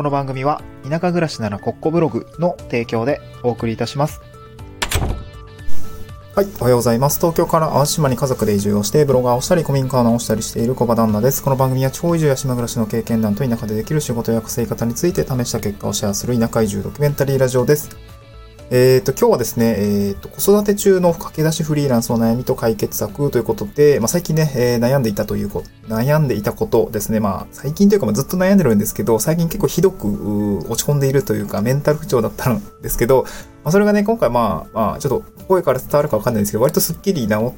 この番組は田舎暮らしならコッコブログの提供でお送りいたします。はい、おはようございます。東京から淡路島に家族で移住をして、ブロガーをしたり、古民家を直したりしている小場旦那です。この番組は地方移住や島暮らしの経験談と田舎でできる仕事や稼ぎ方について試した結果をシェアする田舎移住ドキュメンタリーラジオです。えっ、と、今日はですね、えっ、と、子育て中の駆け出しフリーランスの悩みと解決策ということで、まあ、最近ね、えー悩んでいたということ、悩んでいたことですね。まあ、最近というか、まあ、ずっと悩んでるんですけど、最近結構ひどく落ち込んでいるというか、メンタル不調だったんですけど、まあ、それがね、今回まあ、まあ、ちょっと声から伝わるかわかんないんですけど、割とスッキリ治治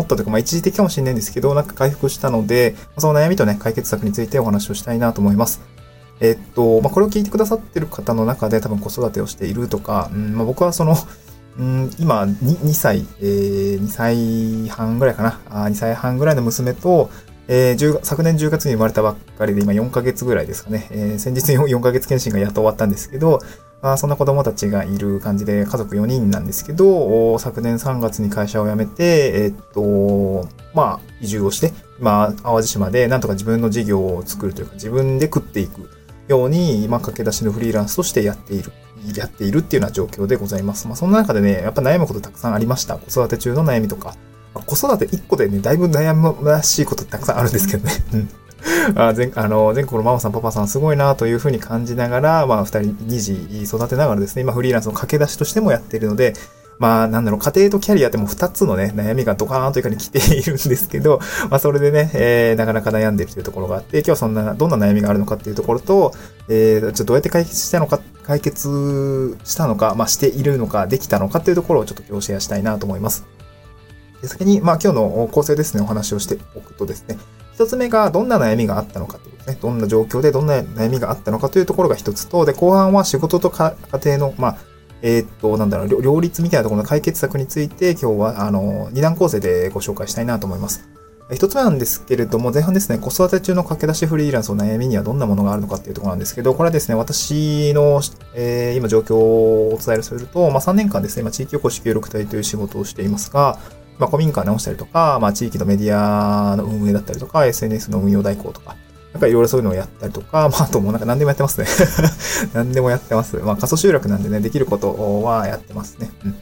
ったというか、まあ、一時的かもしれないんですけど、なんか回復したので、その悩みとね、解決策についてお話をしたいなと思います。えっと、まあ、これを聞いてくださってる方の中で多分子育てをしているとか、うんまあ、僕はその、うん、今2、2歳、えー、2歳半ぐらいかな。あ2歳半ぐらいの娘と、えー昨年10月に生まれたばっかりで今4ヶ月ぐらいですかね。えー先日 4, 4ヶ月検診がやっと終わったんですけど、まあ、そんな子供たちがいる感じで家族4人なんですけど、昨年3月に会社を辞めて、えーっと、まあ、移住をして、まあ、淡路島でなんとか自分の事業を作るというか、自分で食っていくように、今駆け出しのフリーランスとしてやっている。やっているっていうような状況でございます。まあ、そんな中でね、やっぱ悩むことたくさんありました。子育て中の悩みとか。まあ子育て1個でね、だいぶ悩むらしいことたくさんあるんですけどね。うんあ全あの全国のママさん、パパさんすごいなというふうに感じながら、まあ、二人、二児育てながらですね、今フリーランスの駆け出しとしてもやっているので、まあ、なんだろう、家庭とキャリアってもう二つのね、悩みがドカーンというかに来ているんですけど、まあ、それでね、えー、なかなか悩んでるというところがあって、今日はそんな、どんな悩みがあるのかっていうところと、えー、ちょっとどうやって解決したのか、解決したのか、まあ、しているのか、できたのかっていうところをちょっと今日シェアしたいなと思います。で先に、まあ、今日の構成ですね、お話をしておくとですね、一つ目がどんな悩みがあったのかということですね。どんな状況でどんな悩みがあったのかというところが一つと、で、後半は仕事とか家庭の、まあ、えーっと、なんだろう、両立みたいなところの解決策について、今日は、あの、二段構成でご紹介したいなと思います。一つ目なんですけれども、前半ですね、子育て中の駆け出しフリーランスの悩みにはどんなものがあるのかっていうところなんですけど、これはですね、私の、えー今状況をお伝えすると、まあ、3年間ですね、今地域おこし協力隊という仕事をしていますが、まあ、古民家直したりとか、まあ、地域のメディアの運営だったりとか、SNS の運用代行とか、なんかいろいろそういうのをやったりとか、まあ、あともうなんか何でもやってますね。何でもやってます。まあ、過疎集落なんでね、できることはやってますね。うん。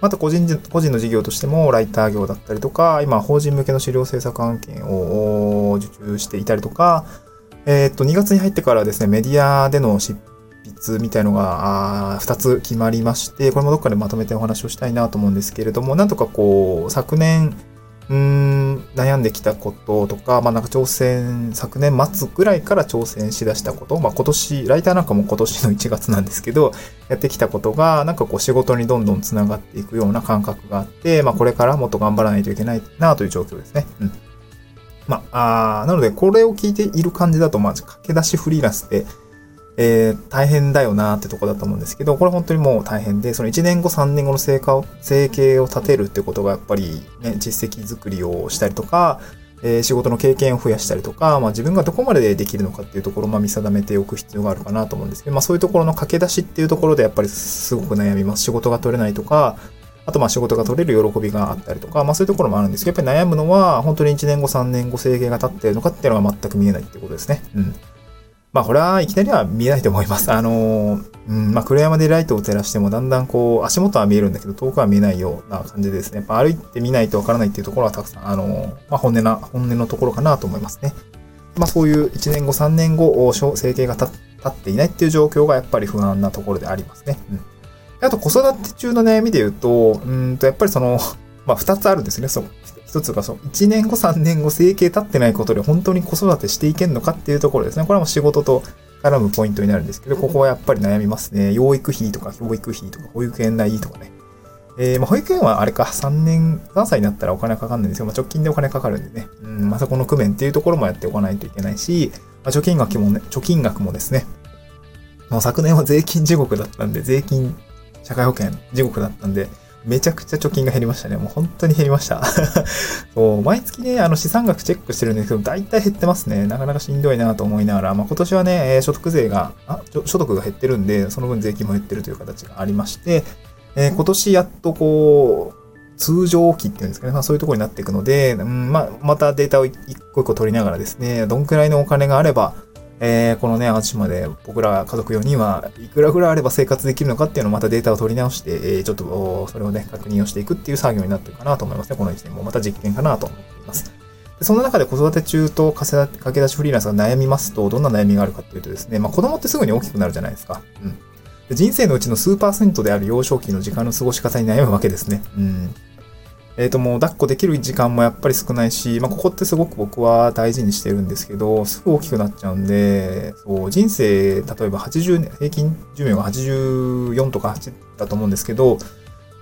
また個人、個人の事業としても、ライター業だったりとか、今、法人向けの資料制作案件を受注していたりとか、えーっと、2月に入ってからですね、メディアでの執筆みたいのが、2つ決まりまして、これもどっかでまとめてお話をしたいなと思うんですけれども、なんとかこう、昨年、うん、悩んできたこととか、まあなんか挑戦、昨年末ぐらいから挑戦しだしたこと、まあ今年、ライターなんかも今年の1月なんですけど、やってきたことが、なんかこう仕事にどんどんつながっていくような感覚があって、まあこれからもっと頑張らないといけないなという状況ですね。うん。まあ、あなのでこれを聞いている感じだと、まあ駆け出しフリーランスって、えー大変だよなってとこだと思うんですけど、これ本当にもう大変で、その1年後、3年後の成果を、生計を立てるってことがやっぱりね、実績作りをしたりとか、えー仕事の経験を増やしたりとか、まあ自分がどこまでできるのかっていうところをま見定めておく必要があるかなと思うんですけど、まあそういうところの駆け出しっていうところでやっぱりすごく悩みます。仕事が取れないとか、あとまあ仕事が取れる喜びがあったりとか、まあそういうところもあるんですけど、やっぱり悩むのは本当に1年後、3年後、生計が立っているのかっていうのが全く見えないってことですね。うん。まあこれはいきなりは見えないと思います。あのーうん、まあ黒山でライトを照らしてもだんだんこう足元は見えるんだけど遠くは見えないような感じですね。やっぱ歩いてみないとわからないっていうところはたくさん、あのーまあ本音な、本音のところかなと思いますね。まあそういう1年後、3年後、生計が立っていないっていう状況がやっぱり不安なところでありますね。うん。あと子育て中の悩みで言うと、うんとやっぱりその、まあ二つあるんですね。そう。一つがそう、1年後、3年後、生計立ってないことで本当に子育てしていけんのかっていうところですね。これはもう仕事と絡むポイントになるんですけど、ここはやっぱり悩みますね。養育費とか教育費とか保育園代とかね。えー、まあ保育園はあれか、3年、3歳になったらお金かかんないんですよ。まあ直近でお金かかるんでね。うん、まあそこの工面っていうところもやっておかないといけないし、まあ貯金額もね、貯金額もですね、もう昨年は税金地獄だったんで、税金、社会保険地獄だったんで、めちゃくちゃ貯金が減りましたね。もう本当に減りました。そう、毎月ね、あの資産額チェックしてるんですけど、大体減ってますね。なかなかしんどいなと思いながら、まあ今年はね、え所得税が、あ、所得が減ってるんで、その分税金も減ってるという形がありまして、えー今年やっとこう、通常期っていうんですかね、まあそういうところになっていくので、うん、まあまたデータを一個一個取りながらですね、どんくらいのお金があれば、えー、このね、淡路島で僕ら家族4人はいくらぐらいあれば生活できるのかっていうのをまたデータを取り直して、えー、ちょっとそれをね、確認をしていくっていう作業になってるかなと思いますね。この1年もまた実験かなと思っています。でその中で子育て中と駆け出しフリーランスが悩みますと、どんな悩みがあるかっていうとですね、まあ子供ってすぐに大きくなるじゃないですか。うん。人生のうちの数パーセントである幼少期の時間の過ごし方に悩むわけですね。うん。えっ、ー、ともう抱っこできる時間もやっぱり少ないし、まあここってすごく僕は大事にしてるんですけど、すぐ大きくなっちゃうんで、そう、人生、例えば80年、平均寿命が84とか8だと思うんですけど、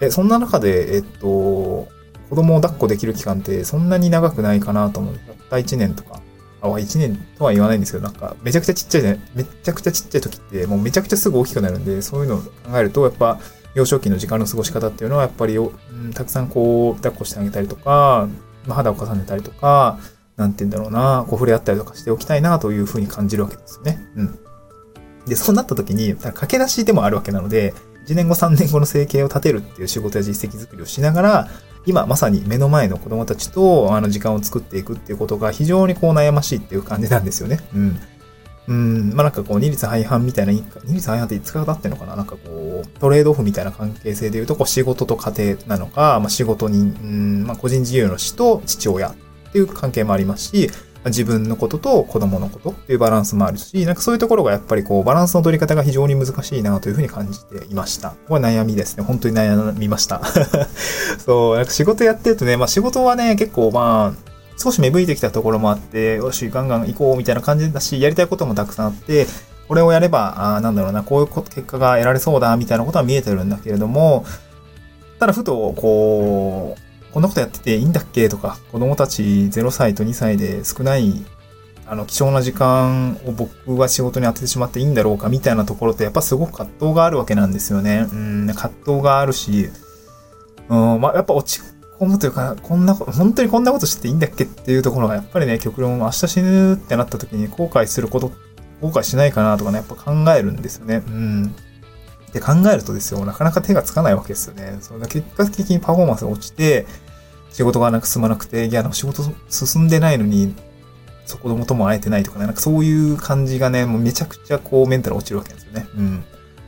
え、そんな中で、えっと、子供を抱っこできる期間ってそんなに長くないかなと思う。たった1年とか。あ、1年とは言わないんですけど、なんか、めちゃくちゃちっちゃいね、めちゃくちゃちっちゃい時って、もうめちゃくちゃすぐ大きくなるんで、そういうのを考えると、やっぱ、幼少期の時間の過ごし方っていうのは、やっぱり、うん、たくさんこう、抱っこしてあげたりとか、まあ、肌を重ねたりとか、なんて言うんだろうな、こう触れ合ったりとかしておきたいなというふうに感じるわけですよね。うん。で、そうなった時に、駆け出しでもあるわけなので、1年後3年後の生計を立てるっていう仕事や実績作りをしながら、今まさに目の前の子供たちとあの時間を作っていくっていうことが非常にこう悩ましいっていう感じなんですよね。うん。うん、まあなんかこう、二律背反みたいな、二律背反って使い方ってんのかななんかこう、トレードオフみたいな関係性で言うと、こう仕事と家庭なのか、まあ仕事に、うん、まあ個人自由の死と父親っていう関係もありますし、自分のことと子供のことっていうバランスもあるし、なんかそういうところがやっぱりこうバランスの取り方が非常に難しいなというふうに感じていました。これ悩みですね。本当に悩みました。そう、なんか仕事やってるとね、まあ仕事はね、結構まあ、少し芽吹いてきたところもあって、よし、ガンガン行こうみたいな感じだし、やりたいこともたくさんあって、これをやれば、あなんだろうな、こういう結果が得られそうだ、みたいなことは見えてるんだけれども、ただふと、こう、こんなことやってていいんだっけとか、子供たち0歳と2歳で少ない、あの、貴重な時間を僕は仕事に当ててしまっていいんだろうか、みたいなところってやっぱすごく葛藤があるわけなんですよね。うん、葛藤があるし、うん、まあ、やっぱ落ち込むというか、こんな、本当にこんなことしていいんだっけっていうところが、やっぱりね、極論明日死ぬってなった時に後悔すること、後悔しないかなとかね、やっぱ考えるんですよね。うん。で考えるとですよ、なかなか手がつかないわけですよね。そ結果的にパフォーマンスが落ちて、仕事がなく進まなくて、いや、仕事進んでないのに、そこどもとも会えてないとかね、なんかそういう感じがね、もうめちゃくちゃこうメンタル落ちるわけですよね。うん。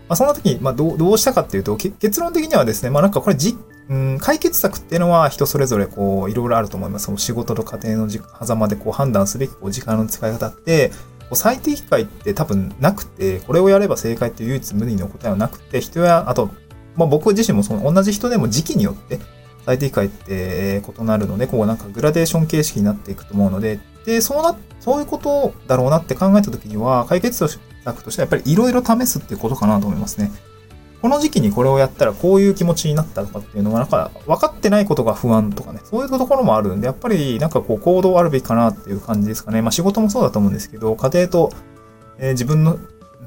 まあそんな時、まあどう、どうしたかっていうと、結論的にはですね、まあなんかこれ実うん、解決策っていうのは人それぞれこういろいろあると思います。その仕事と家庭の狭間でこう判断すべきこう時間の使い方って、最適解って多分なくて、これをやれば正解って唯一無二の答えはなくて、人や、あと、まあ僕自身もその同じ人でも時期によって最適解って異なるので、こうなんかグラデーション形式になっていくと思うので、で、そうな、そういうことだろうなって考えたときには、解決策としてはやっぱりいろいろ試すっていうことかなと思いますね。この時期にこれをやったらこういう気持ちになったとかっていうのは、なんか分かってないことが不安とかね、そういうところもあるんで、やっぱりなんかこう行動あるべきかなっていう感じですかね。まあ仕事もそうだと思うんですけど、家庭と、えー、自分の、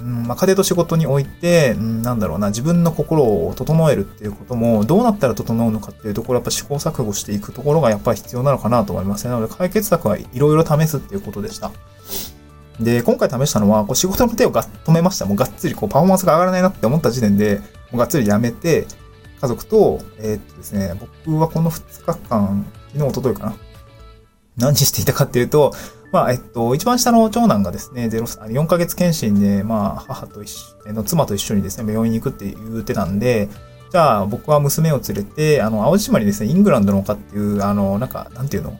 うんまあ、家庭と仕事において、うん、なんだろうな、自分の心を整えるっていうことも、どうなったら整うのかっていうところ、やっぱ試行錯誤していくところがやっぱり必要なのかなと思いますね。なので解決策はいろいろ試すっていうことでした。で、今回試したのは、こう仕事の手をが止めました。もうがっつりこうパフォーマンスが上がらないなって思った時点で、もうがっつりやめて、家族と、えー、っとですね、僕はこの2日間、昨日、一昨日かな。何していたかっていうと、まあ、えっと、一番下の長男がですね、4ヶ月検診で、まあ、母と一緒、の妻と一緒にですね、病院に行くって言ってたんで、じゃあ、僕は娘を連れて、あの、青島にですね、イングランドの丘っていう、あの、なんか、なんていうの？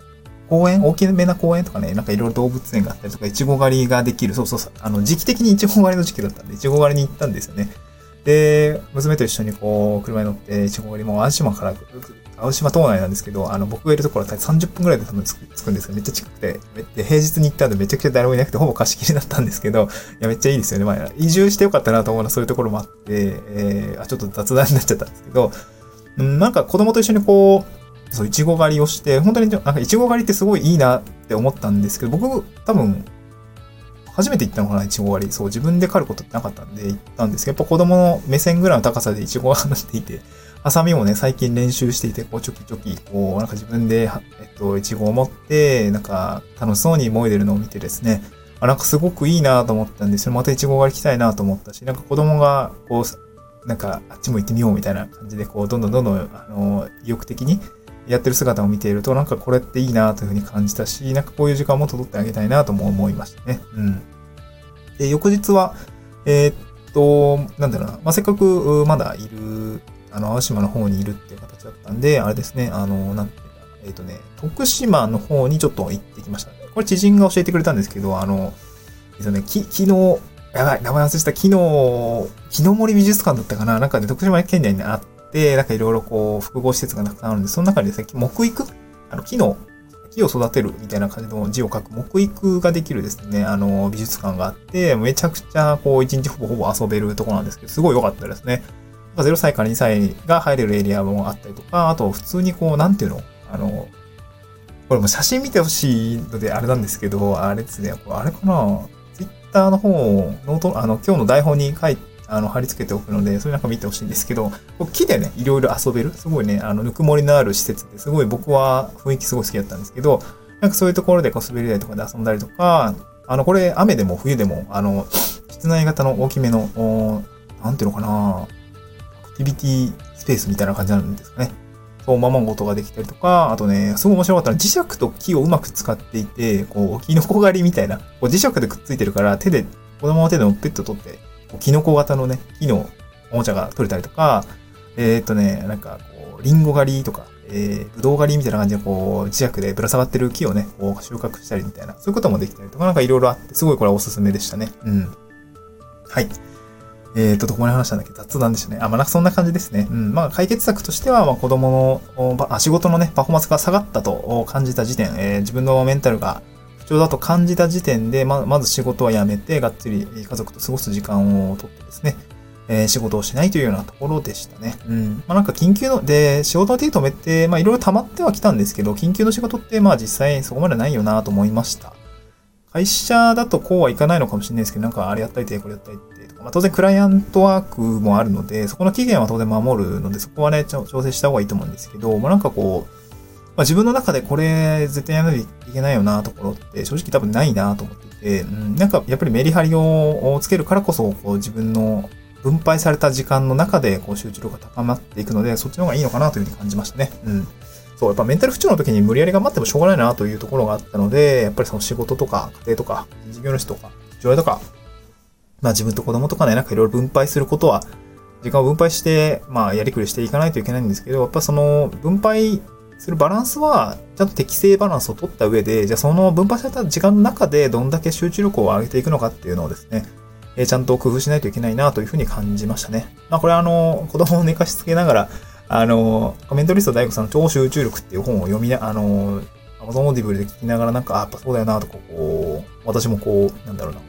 公園、大きめな公園とかね、なんかいろいろ動物園があったりとか、いちご狩りができる、そうそうそう、あの、時期的にいちご狩りの時期だったんで、いちご狩りに行ったんですよね。で、娘と一緒にこう、車に乗って、いちご狩りも淡島から、淡島島内なんですけど、あの、僕がいるところは30分くらいで多分着くんですけど、めっちゃ近くて、で、平日に行ったんでめちゃくちゃ誰もいなくて、ほぼ貸し切りだったんですけど、いや、めっちゃいいですよね。まあ、移住してよかったなと思うのはそういうところもあって、えー、あ、ちょっと雑談になっちゃったんですけど、うん、なんか子供と一緒にこう、そう、いちご狩りをして、本当になんかいちご狩りってすごいいいなって思ったんですけど、僕多分、初めて行ったのかな、いちご狩り。そう、自分で狩ることってなかったんで行ったんですけど、やっぱ子供の目線ぐらいの高さでいちごが離れていて、ハサミもね、最近練習していて、こう、ちょきちょき、こう、なんか自分で、えっと、いちごを持って、なんか、楽しそうに燃えてるのを見てですね、あ、なんかすごくいいなと思ったんですよ。またいちご狩り来たいなと思ったし、なんか子供が、こう、なんか、あっちも行ってみようみたいな感じで、こう、どんどんどんどん、あの、意欲的に、やってる姿を見ていると、なんかこれっていいなというふうに感じたし、なんかこういう時間も取ってあげたいなとも思いましたね。うん。で、翌日は、えー、っと、なんだろうな、まあ、せっかくまだいる、あの、青島の方にいるっていう形だったんで、あれですね、あの、なんていうか、えー、っとね、徳島の方にちょっと行ってきました。これ知人が教えてくれたんですけど、あの、えっとね、き、昨日、やばい、名前忘れした、昨日、木の森美術館だったかな？なんかね、徳島県内にあって、なんかいろいろこう、複合施設がたくさんあるんで、その中でですね、木育？あの、木の、木を育てるみたいな感じの字を書く木育ができるですね、あの、美術館があって、めちゃくちゃ、こう、一日ほぼほぼ遊べるとこなんですけど、すごい良かったですね。0歳から2歳が入れるエリアもあったりとか、あと、普通にこう、なんていうのあの、これも写真見てほしいのであれなんですけど、あれですね、これあれかなツイッターの方を、ノート、あの、今日の台本に書いて、あの、貼り付けておくので、それなんか見てほしいんですけど、木でね、いろいろ遊べる、すごいね、あの、ぬくもりのある施設ですごい僕は雰囲気すごい好きだったんですけど、なんかそういうところでこう滑り台とかで遊んだりとか、あの、これ雨でも冬でも、あの、室内型の大きめの、なんていうのかなティビティスペースみたいな感じなんですかね。そう、ままごとができたりとか、あとね、すごい面白かったのは磁石と木をうまく使っていて、こう、キノコ狩りみたいな、こう磁石でくっついてるから、手で、子供の手でもペット取って、キノコ型のね、木のおもちゃが取れたりとか、えー、っとね、なんか、こう、リンゴ狩りとか、えー、ぶどう狩りみたいな感じで、こう、磁石でぶら下がってる木をね、こう、収穫したりみたいな、そういうこともできたりとか、なんかいろいろあって、すごいこれはおすすめでしたね。うん。はい。えっ、ー、と、どこに話したんだっけ？雑談でしたね。あ、まあ、なんかそんな感じですね。うん。まあ、解決策としては、まあ、子供の、あ、仕事のね、パフォーマンスが下がったと感じた時点、えー、自分のメンタルが不調だと感じた時点で、ま、まず仕事はやめて、がっつり家族と過ごす時間をとってですね、えー、仕事をしないというようなところでしたね。うん。まあ、なんか緊急の、で、仕事の手止めて、まあ、いろいろ溜まってはきたんですけど、緊急の仕事って、まあ、実際そこまでないよなと思いました。会社だとこうはいかないのかもしれないですけど、なんかあれやったりて、これやったり、まあ、当然クライアントワークもあるので、そこの期限は当然守るので、そこはね、調整した方がいいと思うんですけど、まあ、なんかこう、まあ、自分の中でこれ絶対やらないといけないよなところって正直多分ないなと思ってて、うん、なんかやっぱりメリハリをつけるからこそ、こう自分の分配された時間の中でこう集中力が高まっていくので、そっちの方がいいのかなというふうに感じましたね。うん。そう、やっぱメンタル不調の時に無理やり頑張ってもしょうがないなというところがあったので、やっぱりその仕事とか家庭とか事業主とか父親とか、まあ自分と子供とかね、なんかいろいろ分配することは、時間を分配して、まあやりくりしていかないといけないんですけど、やっぱその分配するバランスは、ちゃんと適正バランスを取った上で、じゃあその分配された時間の中でどんだけ集中力を上げていくのかっていうのをですね、え、ちゃんと工夫しないといけないなというふうに感じましたね。まあこれはあの、子供を寝かしつけながら、あの、メンタリスト DaiGoさんの超集中力っていう本を読みな、あの、 Amazon Audible で聞きながらなんか、あ、やっぱそうだよなとか、こう、私もこう、なんだろうな、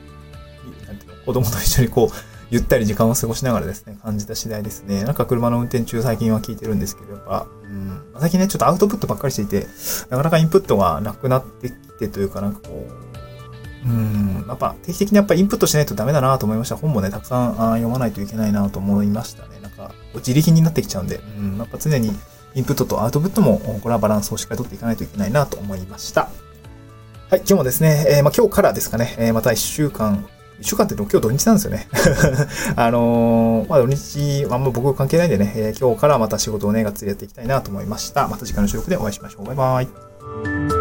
子供と一緒にこう、ゆったり時間を過ごしながらですね、感じた次第ですね。なんか車の運転中最近は聞いてるんですけど、やっぱ、うん、最近ね、ちょっとアウトプットばっかりしていて、なかなかインプットがなくなってきてというか、なんかこう、うん、やっぱ定期的にやっぱインプットしないとダメだなと思いました。本もね、たくさんあ読まないといけないなと思いましたね。なんか自力になってきちゃうんで、うん、やっぱ常にインプットとアウトプットも、これはバランスをしっかりとっていかないといけないなと思いました。はい、今日もですね、えー、まあ、今日からですかね、えー、また1週間、1週間って今日土日なんですよね。あのー、まあ土日は、あんま僕関係ないんでね、えー、今日からまた仕事をね、がっつりやっていきたいなと思いました。また次回の収録でお会いしましょう。バイバイ。